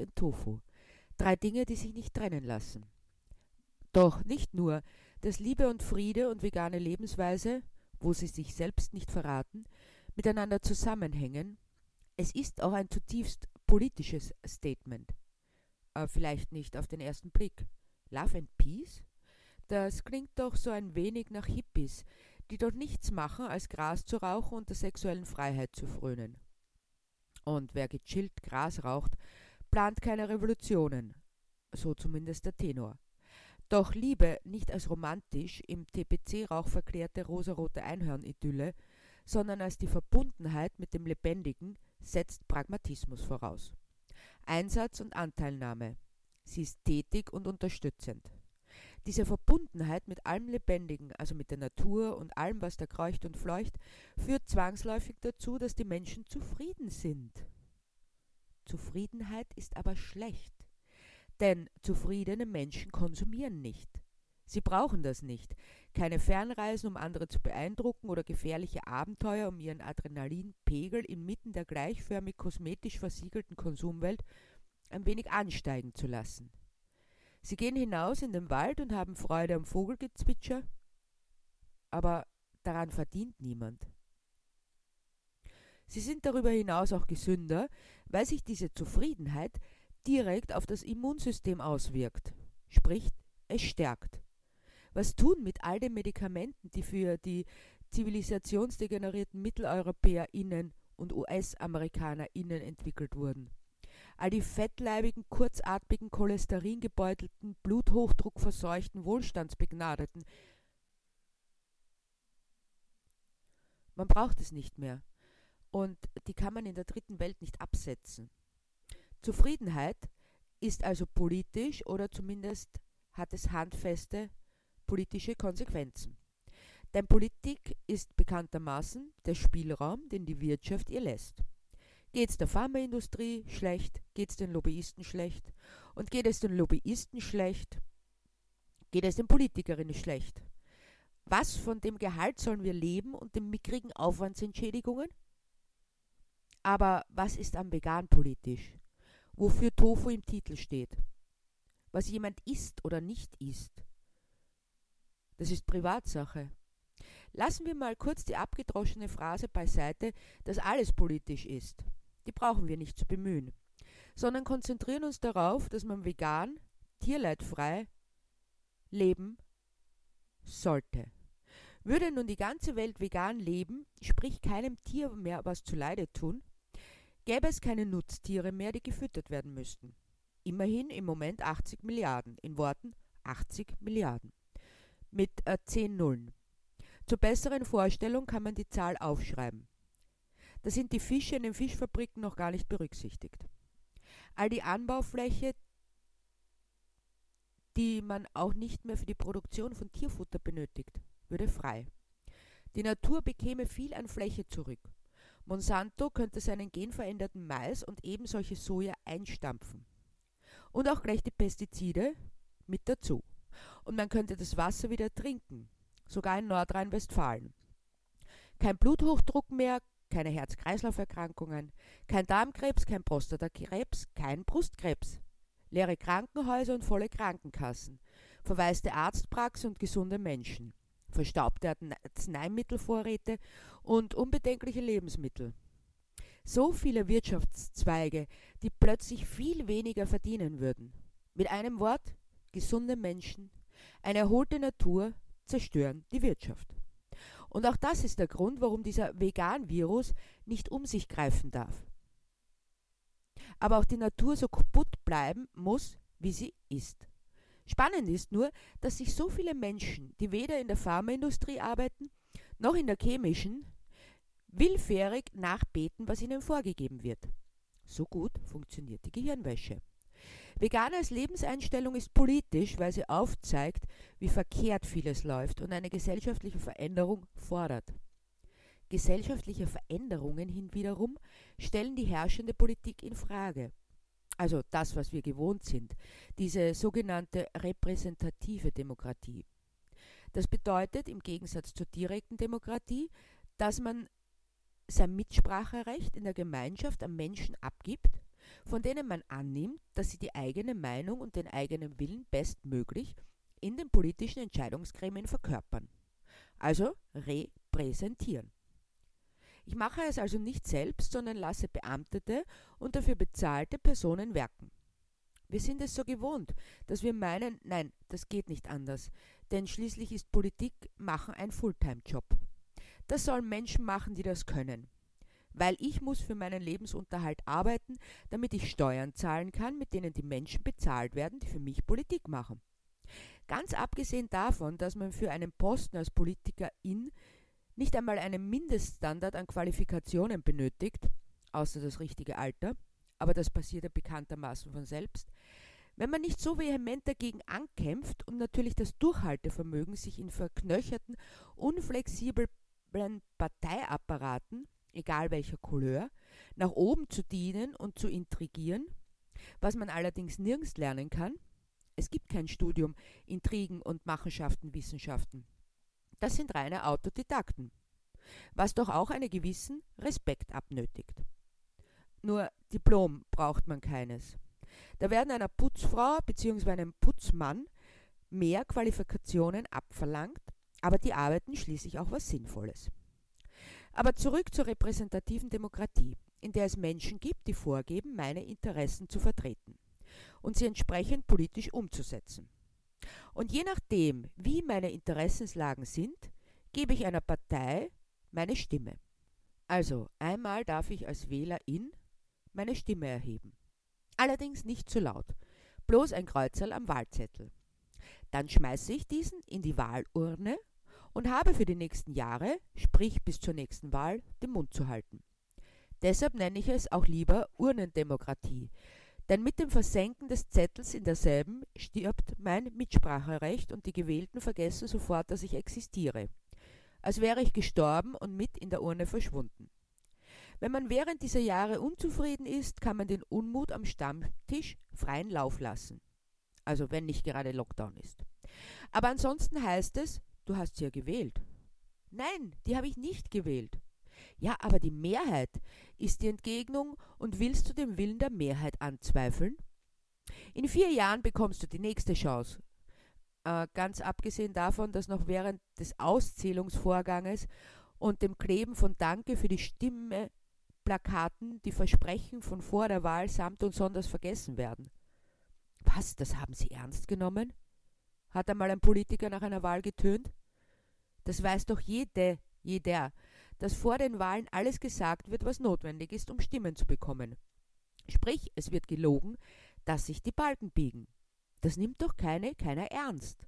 Und Tofu. Drei Dinge, die sich nicht trennen lassen. Doch nicht nur, dass Liebe und Friede und vegane Lebensweise, wo sie sich selbst nicht verraten, miteinander zusammenhängen, es ist auch ein zutiefst politisches Statement. Aber vielleicht nicht auf den ersten Blick. Love and Peace? Das klingt doch so ein wenig nach Hippies, die dort nichts machen, als Gras zu rauchen und der sexuellen Freiheit zu frönen. Und wer gechillt Gras raucht, plant keine Revolutionen, so zumindest der Tenor. Doch Liebe nicht als romantisch im TPC-Rauch verklärte rosarote Einhörnidylle, sondern als die Verbundenheit mit dem Lebendigen setzt Pragmatismus voraus. Einsatz und Anteilnahme. Sie ist tätig und unterstützend. Diese Verbundenheit mit allem Lebendigen, also mit der Natur und allem, was da kreucht und fleucht, führt zwangsläufig dazu, dass die Menschen zufrieden sind. Zufriedenheit ist aber schlecht, denn zufriedene Menschen konsumieren nicht. Sie brauchen das nicht. Keine Fernreisen, um andere zu beeindrucken oder gefährliche Abenteuer, um ihren Adrenalinpegel inmitten der gleichförmig kosmetisch versiegelten Konsumwelt ein wenig ansteigen zu lassen. Sie gehen hinaus in den Wald und haben Freude am Vogelgezwitscher, aber daran verdient niemand. Sie sind darüber hinaus auch gesünder, weil sich diese Zufriedenheit direkt auf das Immunsystem auswirkt, sprich es stärkt. Was tun mit all den Medikamenten, die für die zivilisationsdegenerierten MitteleuropäerInnen und US-AmerikanerInnen entwickelt wurden? all die fettleibigen, kurzatmigen, cholesteringebeutelten, bluthochdruckverseuchten, wohlstandsbegnadeten. Man braucht es nicht mehr. Und die kann man in der dritten Welt nicht absetzen. Zufriedenheit ist also politisch oder zumindest hat es handfeste politische Konsequenzen. Denn Politik ist bekanntermaßen der Spielraum, den die Wirtschaft ihr lässt. Geht es der Pharmaindustrie schlecht, geht es den Lobbyisten schlecht. Und geht es den Lobbyisten schlecht, geht es den Politikerinnen schlecht. Was von dem Gehalt sollen wir leben und den mickrigen Aufwandsentschädigungen? Aber was ist am vegan politisch? Wofür Tofu im Titel steht? Was jemand isst oder nicht isst? Das ist Privatsache. Lassen wir mal kurz die abgedroschene Phrase beiseite, dass alles politisch ist die brauchen wir nicht zu bemühen, sondern konzentrieren uns darauf, dass man vegan, tierleidfrei leben sollte. Würde nun die ganze Welt vegan leben, sprich keinem Tier mehr was zuleide tun, gäbe es keine Nutztiere mehr, die gefüttert werden müssten. Immerhin im Moment 80 Milliarden, in Worten 80 Milliarden. Mit äh, 10 Nullen. Zur besseren Vorstellung kann man die Zahl aufschreiben. Da sind die Fische in den Fischfabriken noch gar nicht berücksichtigt. All die Anbaufläche, die man auch nicht mehr für die Produktion von Tierfutter benötigt, würde frei. Die Natur bekäme viel an Fläche zurück. Monsanto könnte seinen genveränderten Mais und eben solche Soja einstampfen. Und auch gleich die Pestizide mit dazu. Und man könnte das Wasser wieder trinken, sogar in Nordrhein-Westfalen. Kein Bluthochdruck mehr, keine Herz-Kreislauf-Erkrankungen, kein Darmkrebs, kein Prostatakrebs, kein Brustkrebs. Leere Krankenhäuser und volle Krankenkassen, verwaiste Arztpraxen und gesunde Menschen, verstaubte Arzneimittelvorräte und unbedenkliche Lebensmittel. So viele Wirtschaftszweige, die plötzlich viel weniger verdienen würden. Mit einem Wort, gesunde Menschen, eine erholte Natur zerstören die Wirtschaft. Und auch das ist der Grund, warum dieser Vegan-Virus nicht um sich greifen darf. Aber auch die Natur so kaputt bleiben muss, wie sie ist. Spannend ist nur, dass sich so viele Menschen, die weder in der Pharmaindustrie arbeiten, noch in der chemischen, willfährig nachbeten, was ihnen vorgegeben wird. So gut funktioniert die Gehirnwäsche. Vegan als Lebenseinstellung ist politisch, weil sie aufzeigt, wie verkehrt vieles läuft und eine gesellschaftliche Veränderung fordert. Gesellschaftliche Veränderungen hinwiederum stellen die herrschende Politik in Frage. Also das, was wir gewohnt sind, diese sogenannte repräsentative Demokratie. Das bedeutet im Gegensatz zur direkten Demokratie, dass man sein Mitspracherecht in der Gemeinschaft am Menschen abgibt von denen man annimmt, dass sie die eigene Meinung und den eigenen Willen bestmöglich in den politischen Entscheidungsgremien verkörpern. Also repräsentieren. Ich mache es also nicht selbst, sondern lasse beamtete und dafür bezahlte Personen werken. Wir sind es so gewohnt, dass wir meinen, nein, das geht nicht anders, denn schließlich ist Politik machen ein Fulltime-Job. Das sollen Menschen machen, die das können. Weil ich muss für meinen Lebensunterhalt arbeiten, damit ich Steuern zahlen kann, mit denen die Menschen bezahlt werden, die für mich Politik machen. Ganz abgesehen davon, dass man für einen Posten als Politikerin nicht einmal einen Mindeststandard an Qualifikationen benötigt, außer das richtige Alter, aber das passiert ja bekanntermaßen von selbst, wenn man nicht so vehement dagegen ankämpft und natürlich das Durchhaltevermögen, sich in verknöcherten, unflexiblen Parteiapparaten, egal welcher Couleur, nach oben zu dienen und zu intrigieren, was man allerdings nirgends lernen kann, es gibt kein Studium Intrigen und Machenschaftenwissenschaften. Das sind reine Autodidakten, was doch auch einen gewissen Respekt abnötigt. Nur Diplom braucht man keines. Da werden einer Putzfrau bzw. einem Putzmann mehr Qualifikationen abverlangt, aber die arbeiten schließlich auch was Sinnvolles. Aber zurück zur repräsentativen Demokratie, in der es Menschen gibt, die vorgeben, meine Interessen zu vertreten und sie entsprechend politisch umzusetzen. Und je nachdem, wie meine Interessenslagen sind, gebe ich einer Partei meine Stimme. Also einmal darf ich als Wählerin meine Stimme erheben. Allerdings nicht zu laut, bloß ein Kreuzerl am Wahlzettel. Dann schmeiße ich diesen in die Wahlurne und habe für die nächsten Jahre, sprich bis zur nächsten Wahl, den Mund zu halten. Deshalb nenne ich es auch lieber Urnendemokratie, denn mit dem Versenken des Zettels in derselben stirbt mein Mitspracherecht und die Gewählten vergessen sofort, dass ich existiere. Als wäre ich gestorben und mit in der Urne verschwunden. Wenn man während dieser Jahre unzufrieden ist, kann man den Unmut am Stammtisch freien Lauf lassen. Also wenn nicht gerade Lockdown ist. Aber ansonsten heißt es, du hast sie ja gewählt. Nein, die habe ich nicht gewählt. Ja, aber die Mehrheit ist die Entgegnung und willst du dem Willen der Mehrheit anzweifeln? In vier Jahren bekommst du die nächste Chance. Äh, ganz abgesehen davon, dass noch während des Auszählungsvorganges und dem Kleben von Danke für die Stimme Plakaten die Versprechen von vor der Wahl samt und sonders vergessen werden. Was, das haben Sie ernst genommen? Hat einmal ein Politiker nach einer Wahl getönt? Das weiß doch jede, jeder, dass vor den Wahlen alles gesagt wird, was notwendig ist, um Stimmen zu bekommen. Sprich, es wird gelogen, dass sich die Balken biegen. Das nimmt doch keine, keiner ernst.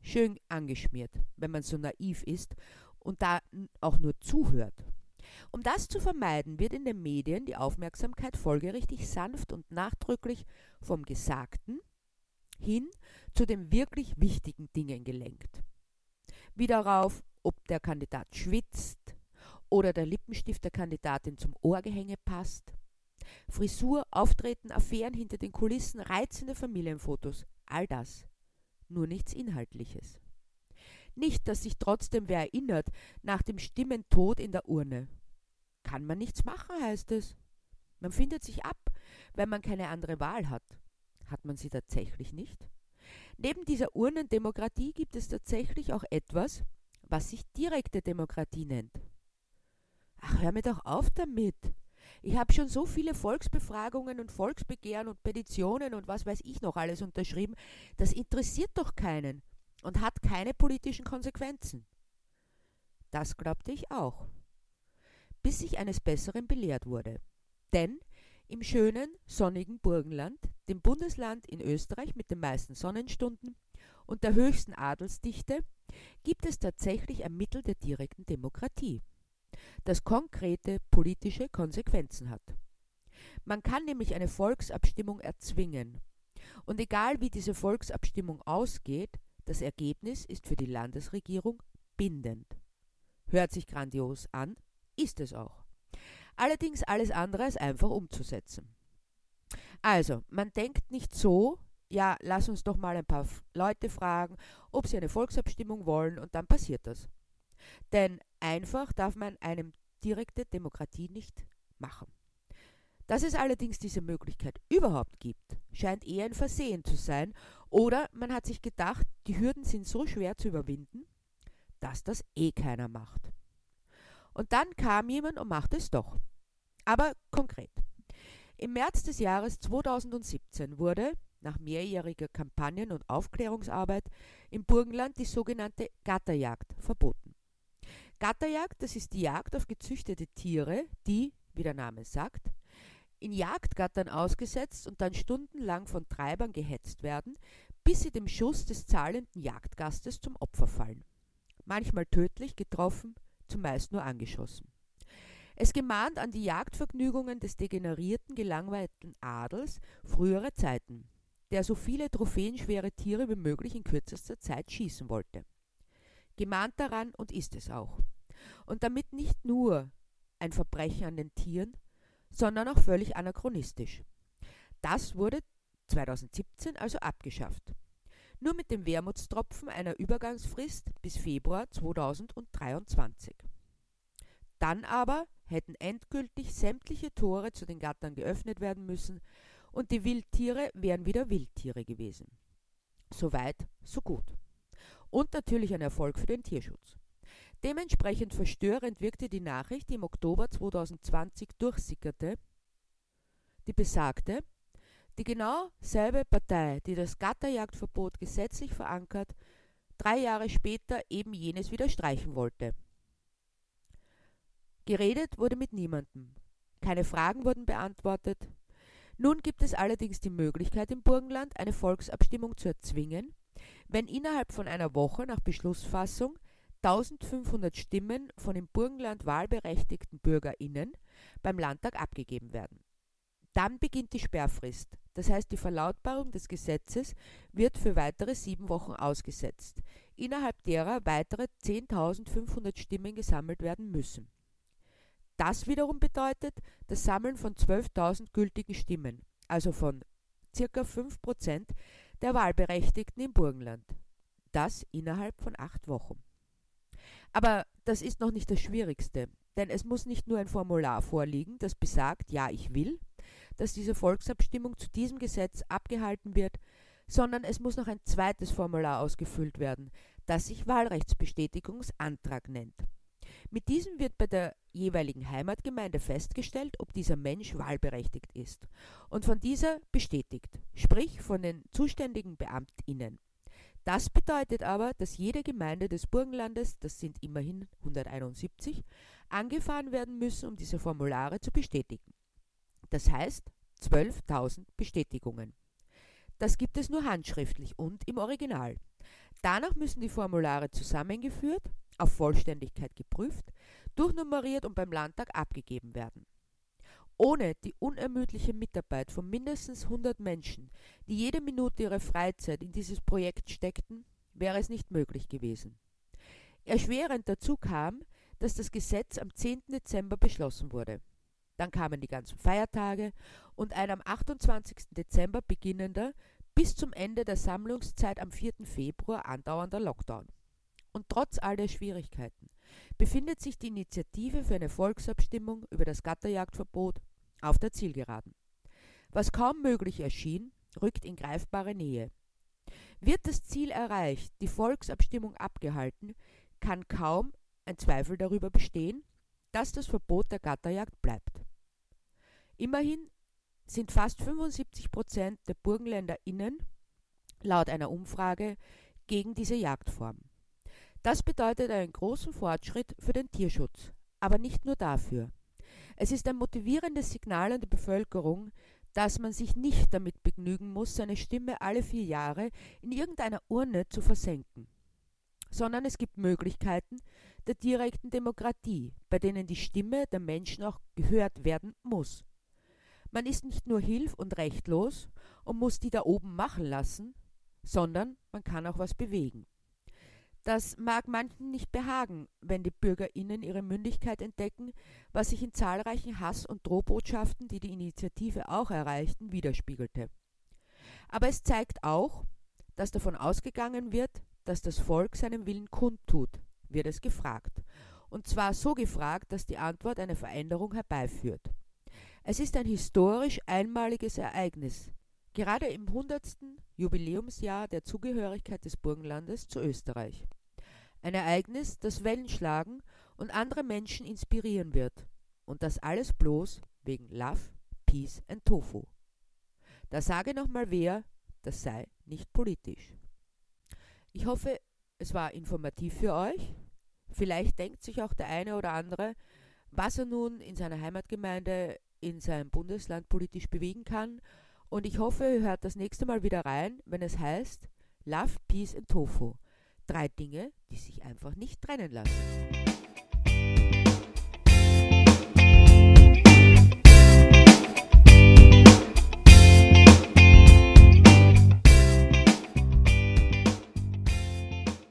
Schön angeschmiert, wenn man so naiv ist und da auch nur zuhört. Um das zu vermeiden, wird in den Medien die Aufmerksamkeit folgerichtig sanft und nachdrücklich vom Gesagten hin zu den wirklich wichtigen Dingen gelenkt. Wie darauf, ob der Kandidat schwitzt oder der Lippenstift der Kandidatin zum Ohrgehänge passt. Frisur, Auftreten, Affären hinter den Kulissen, reizende Familienfotos, all das. Nur nichts Inhaltliches. Nicht, dass sich trotzdem wer erinnert nach dem Stimmentod in der Urne. Kann man nichts machen, heißt es. Man findet sich ab, wenn man keine andere Wahl hat. Hat man sie tatsächlich nicht? Neben dieser Urnendemokratie gibt es tatsächlich auch etwas, was sich direkte Demokratie nennt. Ach, hör mir doch auf damit. Ich habe schon so viele Volksbefragungen und Volksbegehren und Petitionen und was weiß ich noch alles unterschrieben. Das interessiert doch keinen und hat keine politischen Konsequenzen. Das glaubte ich auch, bis ich eines Besseren belehrt wurde. Denn im schönen, sonnigen Burgenland, dem Bundesland in Österreich mit den meisten Sonnenstunden und der höchsten Adelsdichte, gibt es tatsächlich ein Mittel der direkten Demokratie, das konkrete politische Konsequenzen hat. Man kann nämlich eine Volksabstimmung erzwingen. Und egal wie diese Volksabstimmung ausgeht, das Ergebnis ist für die Landesregierung bindend. Hört sich grandios an, ist es auch. Allerdings alles andere als einfach umzusetzen. Also, man denkt nicht so, ja, lass uns doch mal ein paar Leute fragen, ob sie eine Volksabstimmung wollen und dann passiert das. Denn einfach darf man eine direkte Demokratie nicht machen. Dass es allerdings diese Möglichkeit überhaupt gibt, scheint eher ein Versehen zu sein, oder man hat sich gedacht, die Hürden sind so schwer zu überwinden, dass das eh keiner macht. Und dann kam jemand und machte es doch. Aber konkret. Im März des Jahres 2017 wurde, nach mehrjähriger Kampagnen- und Aufklärungsarbeit, im Burgenland die sogenannte Gatterjagd verboten. Gatterjagd, das ist die Jagd auf gezüchtete Tiere, die, wie der Name sagt, in Jagdgattern ausgesetzt und dann stundenlang von Treibern gehetzt werden, bis sie dem Schuss des zahlenden Jagdgastes zum Opfer fallen. Manchmal tödlich getroffen, zumeist nur angeschossen. Es gemahnt an die Jagdvergnügungen des degenerierten, gelangweilten Adels früherer Zeiten, der so viele trophäenschwere Tiere wie möglich in kürzester Zeit schießen wollte. Gemahnt daran und ist es auch. Und damit nicht nur ein Verbrechen an den Tieren, sondern auch völlig anachronistisch. Das wurde 2017 also abgeschafft. Nur mit dem Wermutstropfen einer Übergangsfrist bis Februar 2023. Dann aber hätten endgültig sämtliche Tore zu den Gattern geöffnet werden müssen und die Wildtiere wären wieder Wildtiere gewesen. Soweit, so gut. Und natürlich ein Erfolg für den Tierschutz. Dementsprechend verstörend wirkte die Nachricht, die im Oktober 2020 durchsickerte, die besagte, die genau selbe Partei, die das Gatterjagdverbot gesetzlich verankert, drei Jahre später eben jenes wieder streichen wollte. Geredet wurde mit niemandem. Keine Fragen wurden beantwortet. Nun gibt es allerdings die Möglichkeit im Burgenland, eine Volksabstimmung zu erzwingen, wenn innerhalb von einer Woche nach Beschlussfassung 1500 Stimmen von im Burgenland wahlberechtigten BürgerInnen beim Landtag abgegeben werden. Dann beginnt die Sperrfrist, das heißt die Verlautbarung des Gesetzes wird für weitere sieben Wochen ausgesetzt, innerhalb derer weitere 10.500 Stimmen gesammelt werden müssen. Das wiederum bedeutet das Sammeln von 12.000 gültigen Stimmen, also von ca. 5% der Wahlberechtigten im Burgenland. Das innerhalb von acht Wochen. Aber das ist noch nicht das Schwierigste, denn es muss nicht nur ein Formular vorliegen, das besagt, ja, ich will, dass diese Volksabstimmung zu diesem Gesetz abgehalten wird, sondern es muss noch ein zweites Formular ausgefüllt werden, das sich Wahlrechtsbestätigungsantrag nennt. Mit diesem wird bei der jeweiligen Heimatgemeinde festgestellt, ob dieser Mensch wahlberechtigt ist und von dieser bestätigt, sprich von den zuständigen Beamtinnen. Das bedeutet aber, dass jede Gemeinde des Burgenlandes, das sind immerhin 171, angefahren werden müssen, um diese Formulare zu bestätigen. Das heißt 12.000 Bestätigungen. Das gibt es nur handschriftlich und im Original. Danach müssen die Formulare zusammengeführt, auf Vollständigkeit geprüft, durchnummeriert und beim Landtag abgegeben werden. Ohne die unermüdliche Mitarbeit von mindestens 100 Menschen, die jede Minute ihrer Freizeit in dieses Projekt steckten, wäre es nicht möglich gewesen. Erschwerend dazu kam, dass das Gesetz am 10. Dezember beschlossen wurde. Dann kamen die ganzen Feiertage und ein am 28. Dezember beginnender bis zum Ende der Sammlungszeit am 4. Februar andauernder Lockdown. Und trotz all der Schwierigkeiten befindet sich die Initiative für eine Volksabstimmung über das Gatterjagdverbot auf der Zielgeraden. Was kaum möglich erschien, rückt in greifbare Nähe. Wird das Ziel erreicht, die Volksabstimmung abgehalten, kann kaum ein Zweifel darüber bestehen, dass das Verbot der Gatterjagd bleibt. Immerhin sind fast 75 Prozent der BurgenländerInnen laut einer Umfrage gegen diese Jagdform. Das bedeutet einen großen Fortschritt für den Tierschutz, aber nicht nur dafür. Es ist ein motivierendes Signal an die Bevölkerung, dass man sich nicht damit begnügen muss, seine Stimme alle vier Jahre in irgendeiner Urne zu versenken, sondern es gibt Möglichkeiten der direkten Demokratie, bei denen die Stimme der Menschen auch gehört werden muss. Man ist nicht nur hilf- und rechtlos und muss die da oben machen lassen, sondern man kann auch was bewegen. Das mag manchen nicht behagen, wenn die BürgerInnen ihre Mündigkeit entdecken, was sich in zahlreichen Hass- und Drohbotschaften, die die Initiative auch erreichten, widerspiegelte. Aber es zeigt auch, dass davon ausgegangen wird, dass das Volk seinen Willen kundtut, wird es gefragt. Und zwar so gefragt, dass die Antwort eine Veränderung herbeiführt. Es ist ein historisch einmaliges Ereignis, gerade im 100. Jubiläumsjahr der Zugehörigkeit des Burgenlandes zu Österreich. Ein Ereignis, das Wellen schlagen und andere Menschen inspirieren wird. Und das alles bloß wegen Love, Peace and Tofu. Da sage nochmal wer, das sei nicht politisch. Ich hoffe, es war informativ für euch. Vielleicht denkt sich auch der eine oder andere, was er nun in seiner Heimatgemeinde, in seinem Bundesland politisch bewegen kann. Und ich hoffe, ihr hört das nächste Mal wieder rein, wenn es heißt Love, Peace and Tofu. Drei Dinge, die sich einfach nicht trennen lassen.